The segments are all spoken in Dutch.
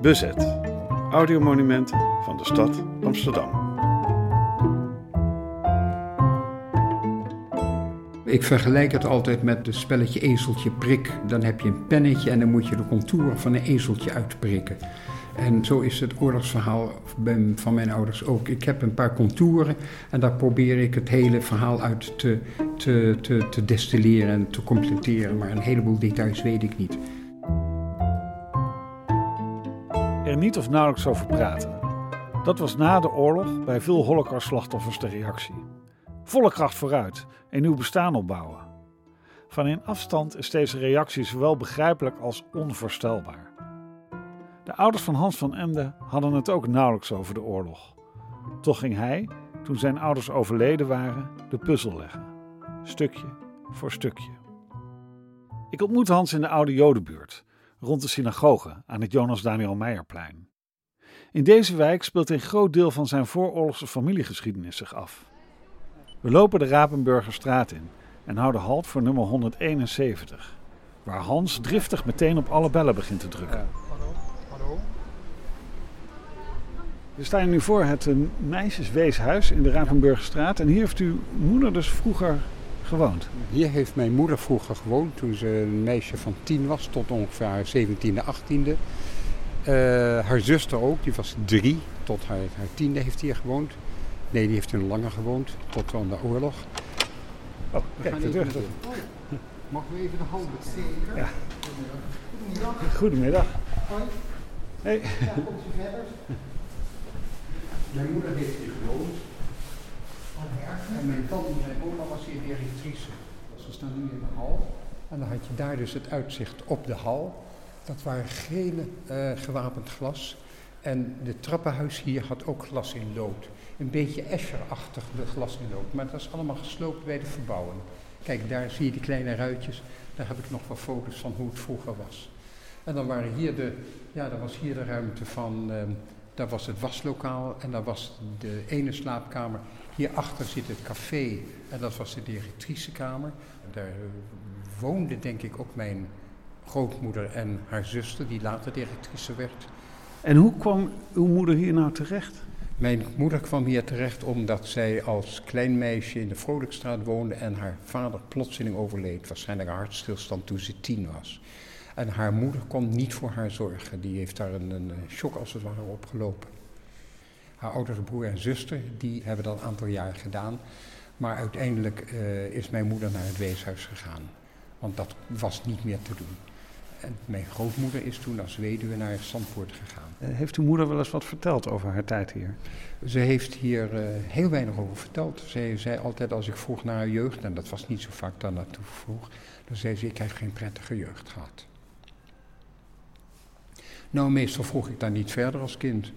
Bezet. Audiomonumenten van de stad Amsterdam. Ik vergelijk het altijd met het spelletje ezeltje prik. Dan heb je een pennetje en dan moet je de contouren van een ezeltje uitprikken. En zo is het oorlogsverhaal van mijn ouders ook. Ik heb een paar contouren en daar probeer ik het hele verhaal uit te, te, te, te destilleren en te completeren. Maar een heleboel details weet ik niet. Niet of nauwelijks over praten. Dat was na de oorlog bij veel holocaust-slachtoffers de reactie. Volle kracht vooruit, een nieuw bestaan opbouwen. Van in afstand is deze reactie zowel begrijpelijk als onvoorstelbaar. De ouders van Hans van Emden hadden het ook nauwelijks over de oorlog. Toch ging hij, toen zijn ouders overleden waren, de puzzel leggen. Stukje voor stukje. Ik ontmoette Hans in de oude Jodenbuurt, rond de synagoge aan het Jonas Daniel Meijerplein. In deze wijk speelt een groot deel van zijn vooroorlogse familiegeschiedenis zich af. We lopen de Rapenburgerstraat in en houden halt voor nummer 171, waar Hans driftig meteen op alle bellen begint te drukken. We staan nu voor het meisjesweeshuis in de Ravenburgerstraat. En hier heeft uw moeder dus vroeger gewoond? Hier heeft mijn moeder vroeger gewoond toen ze een meisje van tien was tot ongeveer haar 17e, 18e. Uh, haar zuster ook, die was drie. Tot haar, haar tiende heeft hier gewoond. Nee, die heeft hier langer gewoond, tot aan de oorlog. Oh, kijk, de deur. Mogen we even de hand Zeker. Ja. Goedemiddag. Goedemiddag. Hoi. Hey. Ja, komt u verder. Mijn moeder heeft hier gewoond. En mijn tante, mijn oma was hier directrice. Dus we staan nu in de hal. En dan had je daar dus het uitzicht op de hal. Dat waren gele uh, gewapend glas. En de trappenhuis hier had ook glas in lood. Een beetje Escher-achtig glas in lood. Maar dat is allemaal gesloopt bij de verbouwing. Kijk, daar zie je die kleine ruitjes. Daar heb ik nog wat foto's van hoe het vroeger was. En dan waren hier de, ja, dan was hier de ruimte van... Uh, daar was het waslokaal en daar was de ene slaapkamer. Hierachter zit het café en dat was de directricekamer. Daar woonde denk ik ook mijn grootmoeder en haar zuster, die later directrice werd. En hoe kwam uw moeder hier nou terecht? Mijn moeder kwam hier terecht omdat zij als klein meisje in de Vrolijkstraat woonde en haar vader plotseling overleed. Waarschijnlijk een hartstilstand toen ze tien was. En haar moeder kon niet voor haar zorgen. Die heeft daar een, een shock als het ware opgelopen. Haar oudere broer en zuster, die hebben dat een aantal jaar gedaan. Maar uiteindelijk uh, is mijn moeder naar het weeshuis gegaan. Want dat was niet meer te doen. En mijn grootmoeder is toen als weduwe naar Zandvoort gegaan. Uh, heeft uw moeder wel eens wat verteld over haar tijd hier? Ze heeft hier uh, heel weinig over verteld. Ze zei altijd als ik vroeg naar haar jeugd, en dat was niet zo vaak dan naartoe vroeg, dan zei ze ik heb geen prettige jeugd gehad. Nou, meestal vroeg ik daar niet verder als kind.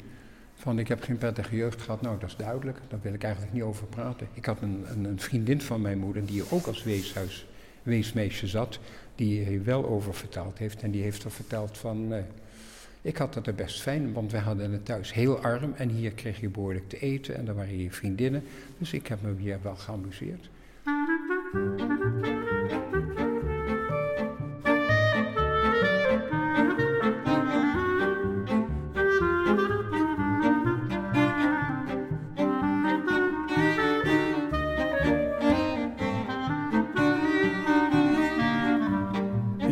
Van ik heb geen prettige jeugd gehad. Nou, dat is duidelijk. Daar wil ik eigenlijk niet over praten. Ik had een, een, vriendin van mijn moeder die ook als weeshuis, weesmeisje zat. Die hier wel over verteld heeft. En die heeft er verteld van... Eh, ik had het er best fijn, want we hadden het thuis heel arm. En hier kreeg je behoorlijk te eten en daar waren hier vriendinnen. Dus ik heb me hier wel geamuseerd.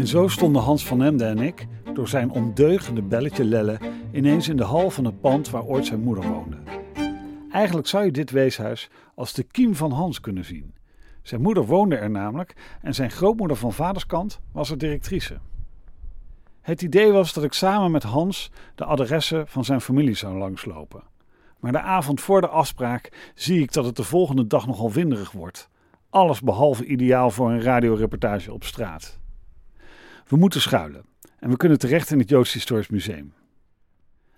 Zo stonden Hans van Emden en ik, door zijn ondeugende belletje lellen, ineens in de hal van het pand waar ooit zijn moeder woonde. Eigenlijk zou je dit weeshuis als de kiem van Hans kunnen zien. Zijn moeder woonde er namelijk en zijn grootmoeder van vaderskant was er directrice. Het idee was dat ik samen met Hans de adressen van zijn familie zou langslopen. Maar de avond voor de afspraak zie ik dat het de volgende dag nogal winderig wordt. Alles behalve ideaal voor een radioreportage op straat. We moeten schuilen en we kunnen terecht in het Joods Historisch Museum.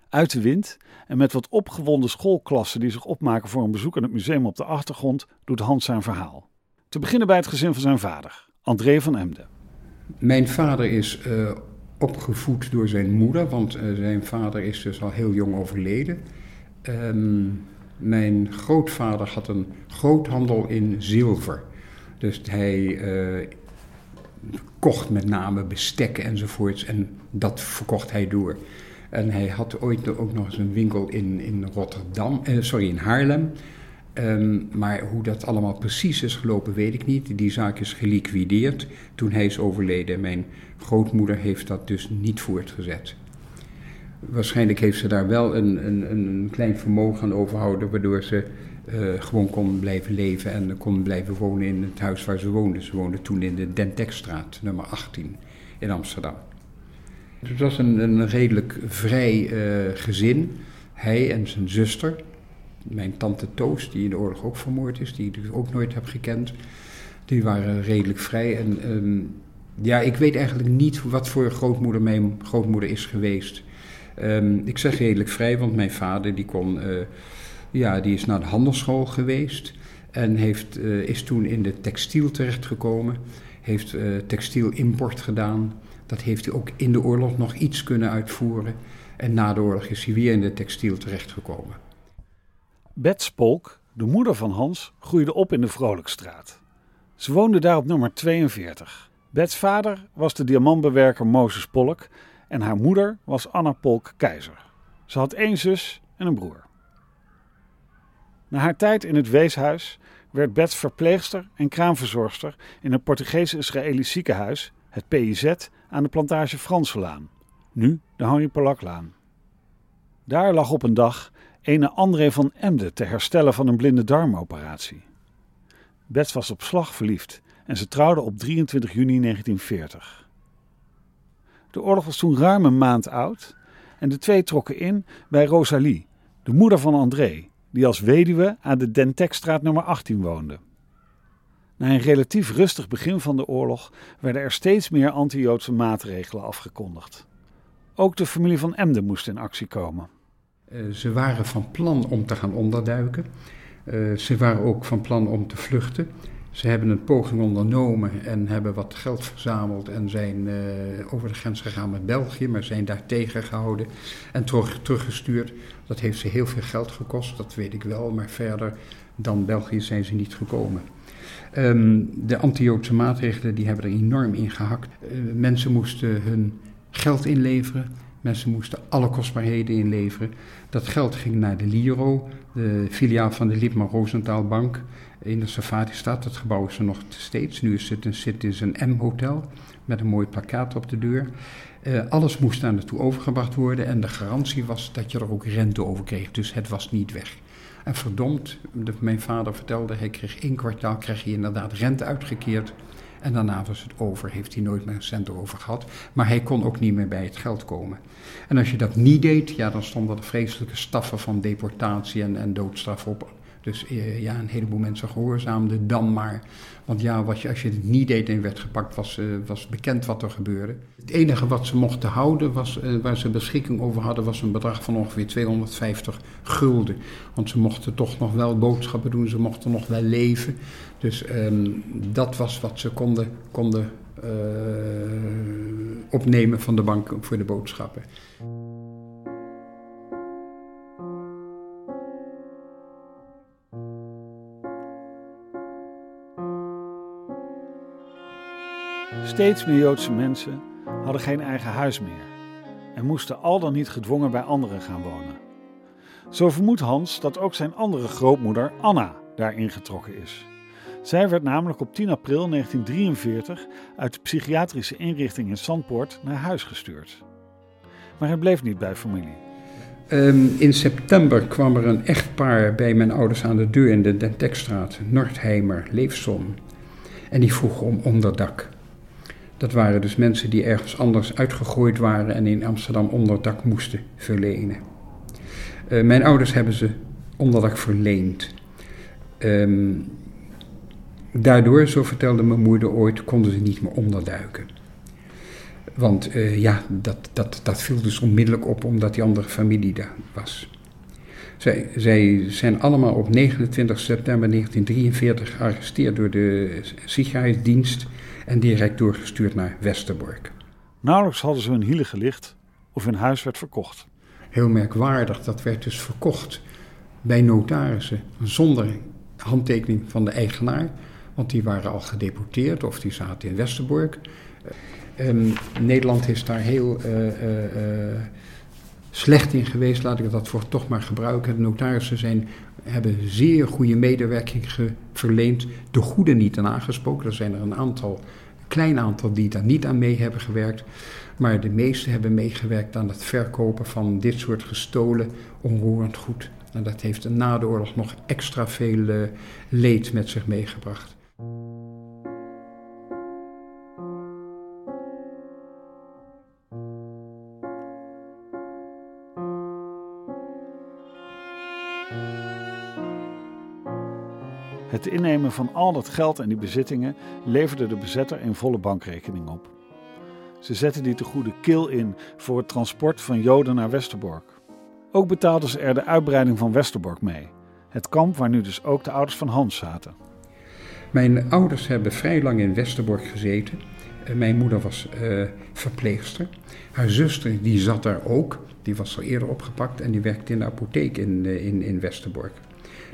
Uit de wind en met wat opgewonden schoolklassen die zich opmaken voor een bezoek aan het museum op de achtergrond, doet Hans zijn verhaal. Te beginnen bij het gezin van zijn vader, André van Emden. Mijn vader is uh, opgevoed door zijn moeder, want uh, zijn vader is dus al heel jong overleden. Um, mijn grootvader had een groothandel in zilver. Dus hij uh, kocht met name bestek enzovoorts en dat verkocht hij door. En hij had ooit ook nog eens een winkel in, in Rotterdam, eh, sorry, in Haarlem. Ehm, maar hoe dat allemaal precies is gelopen, weet ik niet. Die zaak is geliquideerd toen hij is overleden. Mijn grootmoeder heeft dat dus niet voortgezet. Waarschijnlijk heeft ze daar wel een, een, een klein vermogen aan overhouden, waardoor ze uh, gewoon kon blijven leven en kon blijven wonen in het huis waar ze woonde. Ze woonde toen in de Dentekstraat, nummer 18 in Amsterdam. Het was een, een redelijk vrij uh, gezin. Hij en zijn zuster, mijn tante Toos, die in de oorlog ook vermoord is, die ik ook nooit heb gekend, die waren redelijk vrij. En um, ja, ik weet eigenlijk niet wat voor grootmoeder mijn grootmoeder is geweest. Um, ik zeg redelijk vrij, want mijn vader die kon, uh, ja, die is naar de handelsschool geweest en heeft, uh, is toen in de textiel terechtgekomen. Heeft uh, textielimport gedaan. Dat heeft hij ook in de oorlog nog iets kunnen uitvoeren. En na de oorlog is hij weer in de textiel terechtgekomen. Bets Polk, de moeder van Hans, groeide op in de Vrolijkstraat. Ze woonde daar op nummer 42. Bets vader was de diamantbewerker Mozes Polk en haar moeder was Anna Polk Keizer. Ze had één zus en een broer. Na haar tijd in het weeshuis werd Bets verpleegster en kraamverzorgster in het Portugese-Israëlisch ziekenhuis, het PIZ, aan de plantage Franselaan, nu de Henri Polaklaan. Daar lag op een dag ene André van Emden te herstellen van een blinde darmoperatie. Bets was op slag verliefd en ze trouwde op 23 juni 1940. De oorlog was toen ruim een maand oud en de twee trokken in bij Rosalie, de moeder van André, die als weduwe aan de Dentekstraat nummer 18 woonde. Na een relatief rustig begin van de oorlog werden er steeds meer anti-Joodse maatregelen afgekondigd. Ook de familie van Emden moest in actie komen. Uh, ze waren van plan om te gaan onderduiken. Uh, ze waren ook van plan om te vluchten. Ze hebben een poging ondernomen en hebben wat geld verzameld en zijn uh, over de grens gegaan met België, maar zijn daar tegengehouden en terug, teruggestuurd. Dat heeft ze heel veel geld gekost, dat weet ik wel, maar verder dan België zijn ze niet gekomen. Um, de anti-Joodse maatregelen die hebben er enorm in gehakt. Uh, mensen moesten hun geld inleveren, mensen moesten alle kostbaarheden inleveren. Dat geld ging naar de Liro, de filiaal van de Liebman Rosenthal Bank in de Safari-stad. Dat gebouw is er nog steeds. Nu is het een, zit is een M-hotel met een mooi plakkaat op de deur. Uh, alles moest daar naartoe overgebracht worden en de garantie was dat je er ook rente over kreeg. Dus het was niet weg. En verdomd, mijn vader vertelde, hij kreeg één kwartaal kreeg hij inderdaad rente uitgekeerd. En daarna was het over, heeft hij nooit meer een cent over gehad. Maar hij kon ook niet meer bij het geld komen. En als je dat niet deed, ja, dan stonden er vreselijke staffen van deportatie en, en doodstraf op. Dus eh, ja, een heleboel mensen gehoorzaamden dan maar. Want ja, je, als je het niet deed en werd gepakt, was, uh, was bekend wat er gebeurde. Het enige wat ze mochten houden, was, uh, waar ze beschikking over hadden, was een bedrag van ongeveer 250 gulden. Want ze mochten toch nog wel boodschappen doen, ze mochten nog wel leven. Dus um, dat was wat ze konden, konden opnemen van de bank voor de boodschappen. Steeds meer Joodse mensen hadden geen eigen huis meer en moesten al dan niet gedwongen bij anderen gaan wonen. Zo vermoedt Hans dat ook zijn andere grootmoeder Anna daar ingetrokken is. Zij werd namelijk op 10 april 1943 uit de psychiatrische inrichting in Zandpoort naar huis gestuurd. Maar het bleef niet bij familie. Um, in september kwam er een echtpaar bij mijn ouders aan de deur in de Dentekstraat, Nordheimer, Leefsom. En die vroegen om onderdak. Dat waren dus mensen die ergens anders uitgegooid waren en in Amsterdam onderdak moesten verlenen. Uh, mijn ouders hebben ze onderdak verleend. Um, daardoor, zo vertelde mijn moeder ooit, konden ze niet meer onderduiken. Want uh, ja, dat, dat, dat viel dus onmiddellijk op omdat die andere familie daar was. Zij, zij zijn allemaal op 29 september 1943 gearresteerd door de Sicherheidsdienst en direct doorgestuurd naar Westerbork. Nauwelijks hadden ze hun hielen gelicht of hun huis werd verkocht. Heel merkwaardig, dat werd dus verkocht bij notarissen zonder handtekening van de eigenaar, want die waren al gedeporteerd of die zaten in Westerbork. Um, Nederland is daar heel uh, uh, slecht in geweest, laat ik dat voor toch maar gebruiken. De notarissen zijn, hebben zeer goede medewerking verleend, de goede niet aan aangesproken. Er zijn er een aantal, klein aantal die daar niet aan mee hebben gewerkt. Maar de meeste hebben meegewerkt aan het verkopen van dit soort gestolen onroerend goed. En dat heeft na de oorlog nog extra veel uh, leed met zich meegebracht. Het innemen van al dat geld en die bezittingen leverde de bezetter een volle bankrekening op. Ze zetten die te goede kil in voor het transport van Joden naar Westerbork. Ook betaalden ze er de uitbreiding van Westerbork mee, het kamp waar nu dus ook de ouders van Hans zaten. Mijn ouders hebben vrij lang in Westerbork gezeten. Eh, mijn moeder was uh, verpleegster. Haar zuster die zat daar ook. Die was al eerder opgepakt en die werkte in de apotheek in, uh, in, in Westerbork.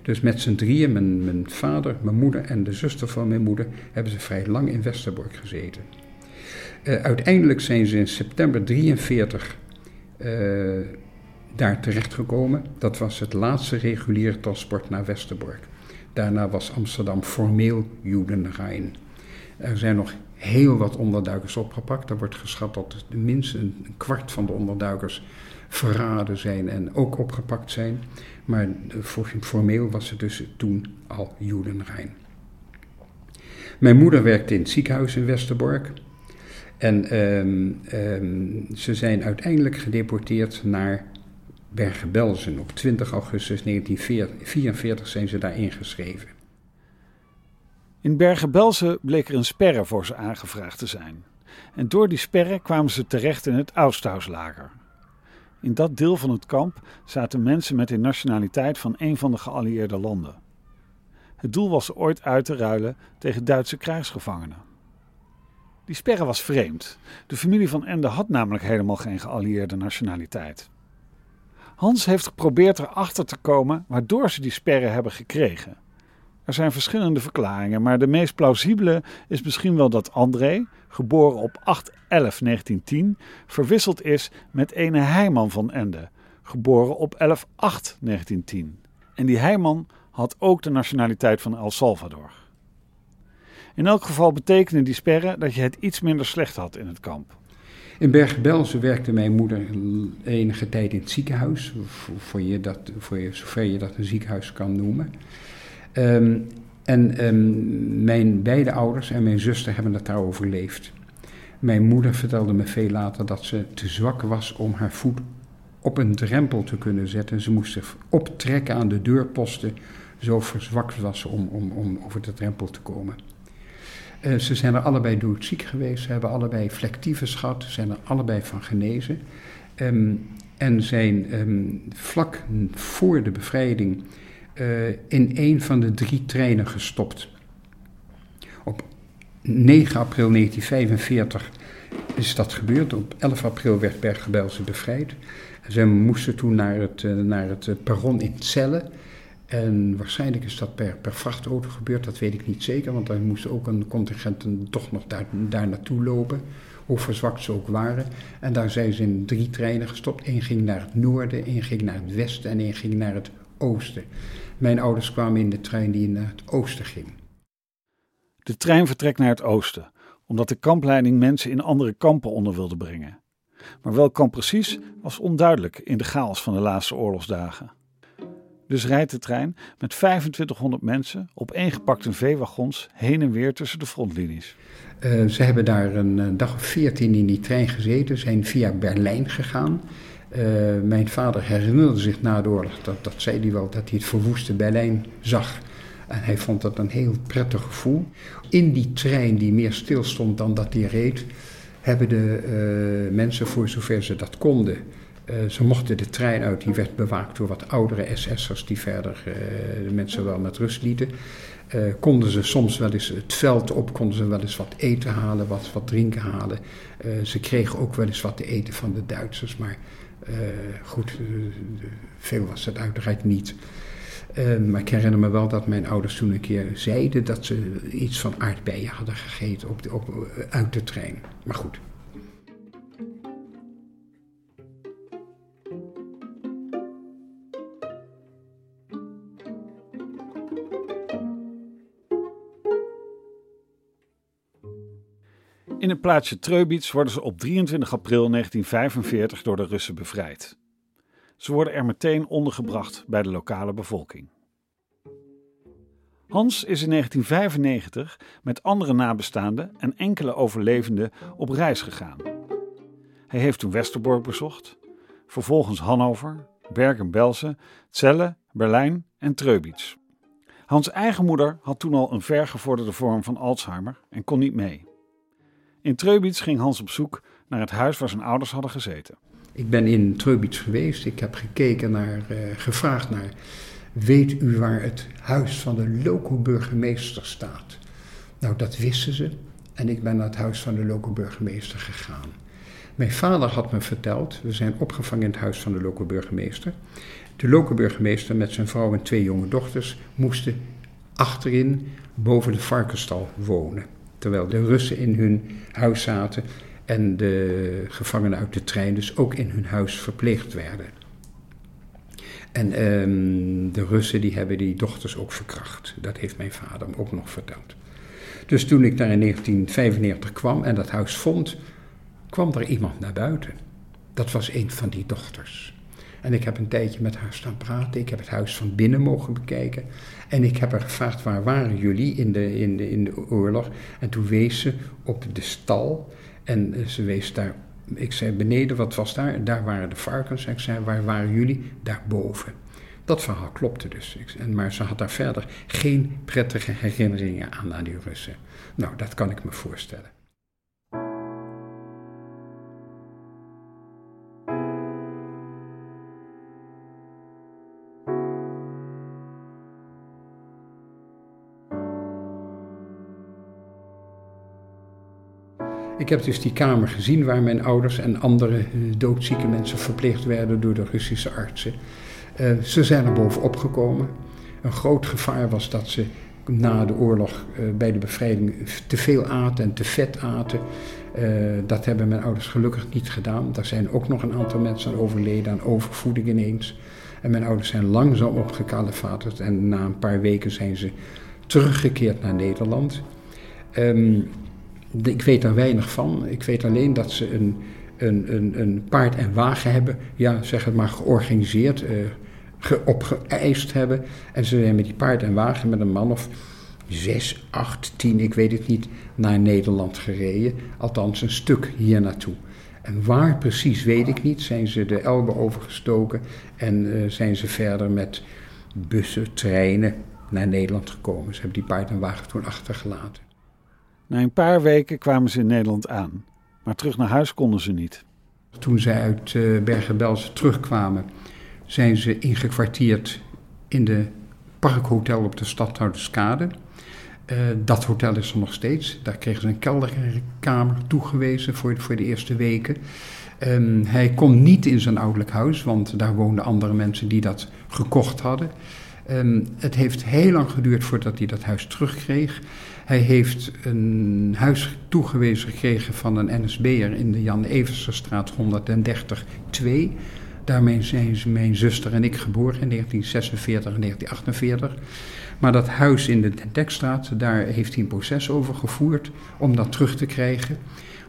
Dus met z'n drieën, mijn, mijn vader, mijn moeder en de zuster van mijn moeder, hebben ze vrij lang in Westerbork gezeten. Uh, uiteindelijk zijn ze in september 43 uh, daar terechtgekomen. Dat was het laatste reguliere transport naar Westerbork. Daarna was Amsterdam formeel Judenrein. Er zijn nog heel wat onderduikers opgepakt. Er wordt geschat dat minstens een kwart van de onderduikers verraden zijn en ook opgepakt zijn. Maar formeel was het dus toen al Judenrein. Mijn moeder werkte in het ziekenhuis in Westerbork. En um, um, ze zijn uiteindelijk gedeporteerd naar Bergen-Belsen. Op 20 augustus 1944 zijn ze daar ingeschreven. In Bergen-Belsen bleek er een sperre voor ze aangevraagd te zijn. En door die sperre kwamen ze terecht in het Oosthuislager. In dat deel van het kamp zaten mensen met de nationaliteit van een van de geallieerde landen. Het doel was ooit uit te ruilen tegen Duitse krijgsgevangenen. Die sperre was vreemd. De familie van Ende had namelijk helemaal geen geallieerde nationaliteit. Hans heeft geprobeerd erachter te komen waardoor ze die sperre hebben gekregen. Er zijn verschillende verklaringen, maar de meest plausibele is misschien wel dat André, geboren op 8-11-1910, verwisseld is met ene Heijman van Ende, geboren op 11-8-1910. En die Heijman had ook de nationaliteit van El Salvador. In elk geval betekende die sperren dat je het iets minder slecht had in het kamp. In Bergen-Belsen werkte mijn moeder enige tijd in het ziekenhuis, voor je dat, voor je, zover je dat een ziekenhuis kan noemen. Um, en um, mijn beide ouders en mijn zuster hebben het daar overleefd. Mijn moeder vertelde me veel later dat ze te zwak was om haar voet op een drempel te kunnen zetten. Ze moest zich optrekken aan de deurposten. Zo verzwakt was ze om, om, om over de drempel te komen. Uh, ze zijn er allebei doodziek geweest. Ze hebben allebei flectieve gehad. Ze zijn er allebei van genezen. Um, en zijn um, vlak voor de bevrijding in een van de drie treinen gestopt. Op 9 april 1945 is dat gebeurd. Op 11 april werd Bergen-Belsen bevrijd. Ze moesten toen naar het, uh, naar het perron in Celle. En waarschijnlijk is dat per, per vrachtauto gebeurd, dat weet ik niet zeker, want daar moest ook een contingent toch nog daar, daar naartoe lopen, hoe verzwakt ze ook waren. En daar zijn ze in drie treinen gestopt. Eén ging naar het noorden, één ging naar het westen en één ging naar het oosten. Mijn ouders kwamen in de trein die naar het oosten ging. De trein vertrekt naar het oosten, omdat de kampleiding mensen in andere kampen onder wilde brengen. Maar welk kamp precies was onduidelijk in de chaos van de laatste oorlogsdagen. Dus rijdt de trein met 2500 mensen op ingepakte veewagons heen en weer tussen de frontlinies. Uh, ze hebben daar een, een dag of 14 in die trein gezeten, zijn via Berlijn gegaan. Uh, mijn vader herinnerde zich na de oorlog, dat, dat zei hij wel, dat hij het verwoeste Berlijn zag. En hij vond dat een heel prettig gevoel. In die trein die meer stilstond dan dat hij reed, hebben de uh, mensen, voor zover ze dat konden, uh, ze mochten de trein uit, die werd bewaakt door wat oudere SS'ers die verder de mensen wel met rust lieten. Konden ze soms wel eens het veld op, konden ze wel eens wat eten halen, wat, wat drinken halen. ze kregen ook wel eens wat te eten van de Duitsers, maar goed, veel was het uiteraard niet. maar ik herinner me wel dat mijn ouders toen een keer zeiden dat ze iets van aardbeien hadden gegeten op de, op, uit de trein. Maar goed, In het plaatsje Treubits worden ze op 23 april 1945 door de Russen bevrijd. Ze worden er meteen ondergebracht bij de lokale bevolking. Hans is in 1995 met andere nabestaanden en enkele overlevenden op reis gegaan. Hij heeft toen Westerbork bezocht, vervolgens Hannover, Bergen-Belsen, Celle, Berlijn en Treubits. Hans' eigen moeder had toen al een vergevorderde vorm van Alzheimer en kon niet mee. In Treubits ging Hans op zoek naar het huis waar zijn ouders hadden gezeten. Ik ben in Treubits geweest. Ik heb gekeken naar, uh, gevraagd naar, weet u waar het huis van de loco-burgemeester staat? Nou, dat wisten ze. En ik ben naar het huis van de loco-burgemeester gegaan. Mijn vader had me verteld, we zijn opgevangen in het huis van de loco-burgemeester. De loco-burgemeester met zijn vrouw en twee jonge dochters moesten achterin boven de varkenstal wonen. Terwijl de Russen in hun huis zaten en de gevangenen uit de trein dus ook in hun huis verpleegd werden. En um, de Russen die hebben die dochters ook verkracht. Dat heeft mijn vader ook nog verteld. Dus toen ik daar in 1995 kwam en dat huis vond, kwam er iemand naar buiten. Dat was een van die dochters. En ik heb een tijdje met haar staan praten. Ik heb het huis van binnen mogen bekijken. En ik heb haar gevraagd, waar waren jullie in de, in de, in de oorlog? En toen wees ze op de stal. En eh, ze wees daar, ik zei beneden, wat was daar? Daar waren de varkens. En ik zei, waar waren jullie? Daarboven. Dat verhaal klopte dus. Maar ze had daar verder geen prettige herinneringen aan aan die Russen. Nou, dat kan ik me voorstellen. Ik heb dus die kamer gezien waar mijn ouders en andere eh, doodzieke mensen verpleegd werden door de Russische artsen. Uh, ze zijn er bovenop gekomen. Een groot gevaar was dat ze na de oorlog uh, bij de bevrijding te veel aten en te vet aten. Dat hebben mijn ouders gelukkig niet gedaan. Daar zijn ook nog een aantal mensen aan overleden aan overvoeding ineens. En mijn ouders zijn langzaam opgekalefaterd en na een paar weken zijn ze teruggekeerd naar Nederland. Um, ik weet er weinig van. Ik weet alleen dat ze een, een, een, een paard en wagen hebben, ja, zeg het maar, georganiseerd, uh, ge, opgeëist hebben. En ze zijn met die paard en wagen met een man of zes, acht, tien, ik weet het niet, naar Nederland gereden. Althans, een stuk hier naartoe. En waar precies weet ik niet. Zijn ze de Elbe overgestoken en uh, zijn ze verder met bussen, treinen naar Nederland gekomen. Ze hebben die paard en wagen toen achtergelaten. Na een paar weken kwamen ze in Nederland aan, maar terug naar huis konden ze niet. Toen zij uit uh, Bergen-Belsen terugkwamen, zijn ze ingekwartierd in de parkhotel op de Stadhouderskade. Uh, dat hotel is er nog steeds. Daar kregen ze een kelderkamer toegewezen voor, voor de eerste weken. Um, hij kon niet in zijn ouderlijk huis, want daar woonden andere mensen die dat gekocht hadden. Um, het heeft heel lang geduurd voordat hij dat huis terugkreeg. Hij heeft een huis toegewezen gekregen van een NSB'er in de Jan Eversenstraat 130-2. Daarmee zijn mijn zuster en ik geboren in 1946 en 1948. Maar dat huis in de Dekstraat, daar heeft hij een proces over gevoerd om dat terug te krijgen.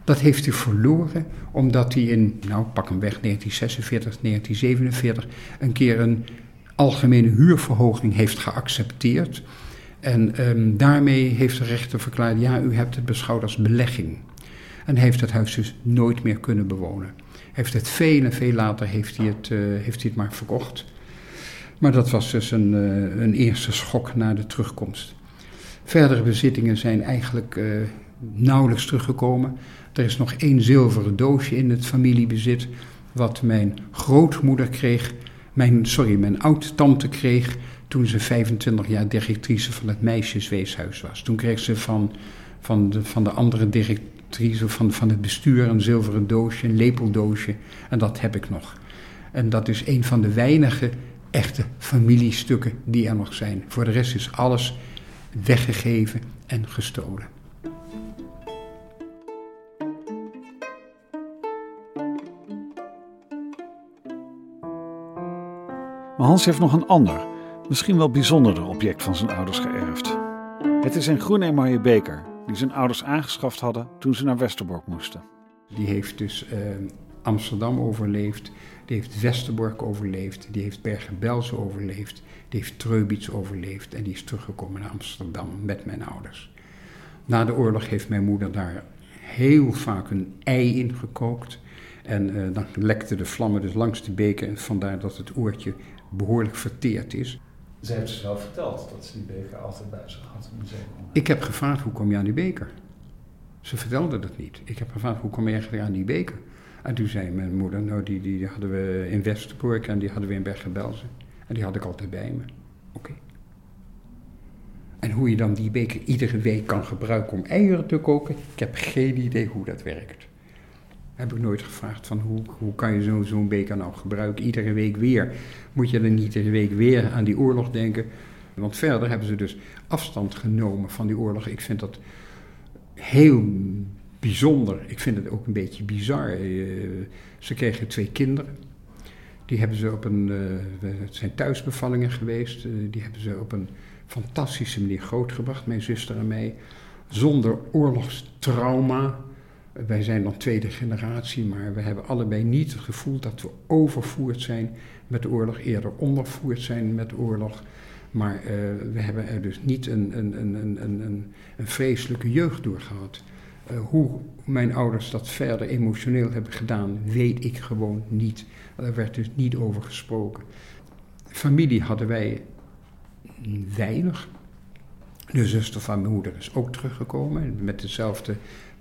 Dat heeft hij verloren omdat hij in, nou pak hem weg, 1946, 1947, een keer een algemene huurverhoging heeft geaccepteerd. En um, daarmee heeft de rechter verklaard, ja, u hebt het beschouwd als belegging. En heeft het huis dus nooit meer kunnen bewonen. Heeft het veel en veel later heeft hij het, uh, heeft hij het maar verkocht. Maar dat was dus een, uh, een eerste schok na de terugkomst. Verdere bezittingen zijn eigenlijk uh, nauwelijks teruggekomen. Er is nog één zilveren doosje in het familiebezit, wat mijn grootmoeder kreeg, mijn, sorry, mijn oud-tante kreeg toen ze 25 jaar directrice van het meisjesweeshuis was. Toen kreeg ze van, van, de, van de andere directrice van, van het bestuur een zilveren doosje, een lepeldoosje. En dat heb ik nog. En dat is een van de weinige echte familiestukken die er nog zijn. Voor de rest is alles weggegeven en gestolen. Maar Hans heeft nog een ander, misschien wel bijzonderder object van zijn ouders geërfd. Het is een groene emaille beker die zijn ouders aangeschaft hadden toen ze naar Westerbork moesten. Die heeft dus eh, Amsterdam overleefd, die heeft Westerbork overleefd, die heeft Bergen-Belsen overleefd, die heeft Treubitz overleefd en die is teruggekomen naar Amsterdam met mijn ouders. Na de oorlog heeft mijn moeder daar heel vaak een ei in gekookt. En uh, dan lekte de vlammen dus langs de beker en vandaar dat het oortje behoorlijk verteerd is. Ze heeft zelf verteld dat ze die beker altijd bij zich had. Ik heb gevraagd, hoe kom je aan die beker? Ze vertelde dat niet. Ik heb gevraagd, hoe kom je eigenlijk aan die beker? En toen zei mijn moeder, nou die, die hadden we in Westerbork en die hadden we in Bergen-Belsen. En die had ik altijd bij me. Oké. En hoe je dan die beker iedere week kan gebruiken om eieren te koken, ik heb geen idee hoe dat werkt. Heb ik nooit gevraagd van hoe, hoe kan je zo'n beker nou gebruiken, iedere week weer. Moet je dan niet iedere week weer aan die oorlog denken? Want verder hebben ze dus afstand genomen van die oorlog. Ik vind dat heel bijzonder. Ik vind het ook een beetje bizar. Eh, ze kregen twee kinderen. Die hebben ze op een, uh, het zijn thuisbevallingen geweest. Uh, die hebben ze op een fantastische manier grootgebracht, mijn zuster en mij. Zonder oorlogstrauma. Wij zijn dan tweede generatie, maar we hebben allebei niet het gevoel dat we overvoerd zijn met de oorlog, eerder ondervoerd zijn met de oorlog. Maar uh, we hebben er dus niet een, een, een, een, een, vreselijke jeugd doorgehad. Uh, hoe mijn ouders dat verder emotioneel hebben gedaan, weet ik gewoon niet. Er werd dus niet over gesproken. Familie hadden wij weinig. De zuster van mijn moeder is ook teruggekomen met hetzelfde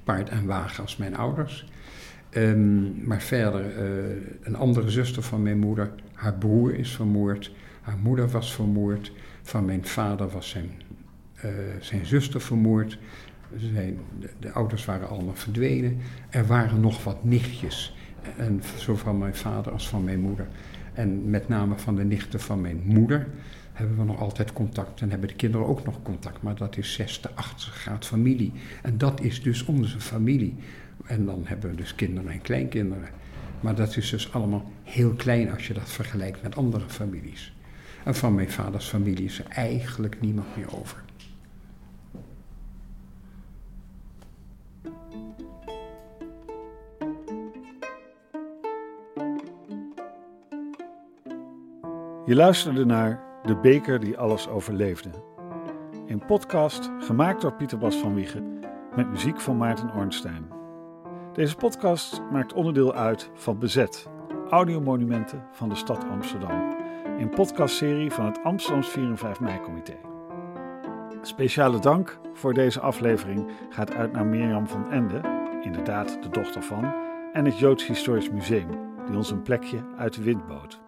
paard en wagen als mijn ouders. Um, maar verder, uh, een andere zuster van mijn moeder, haar broer is vermoord, haar moeder was vermoord, van mijn vader was zijn, uh, zijn zuster vermoord. Zijn, de, de, ouders waren allemaal verdwenen. Er waren nog wat nichtjes, en, zo van mijn vader als van mijn moeder. En met name van de nichten van mijn moeder hebben we nog altijd contact en hebben de kinderen ook nog contact. Maar dat is zesde, achtste graad familie. En dat is dus onze familie. En dan hebben we dus kinderen en kleinkinderen. Maar dat is dus allemaal heel klein als je dat vergelijkt met andere families. En van mijn vaders familie is er eigenlijk niemand meer over. Je luisterde naar De beker die alles overleefde. Een podcast gemaakt door Pieter Bas van Wiegen met muziek van Maarten Ornstein. Deze podcast maakt onderdeel uit van Bezet, audiomonumenten van de stad Amsterdam. Een podcastserie van het Amsterdams 4 en 5 mei-comité. Speciale dank voor deze aflevering gaat uit naar Mirjam van Ende, inderdaad de dochter van, en het Joods Historisch Museum, die ons een plekje uit de wind bood.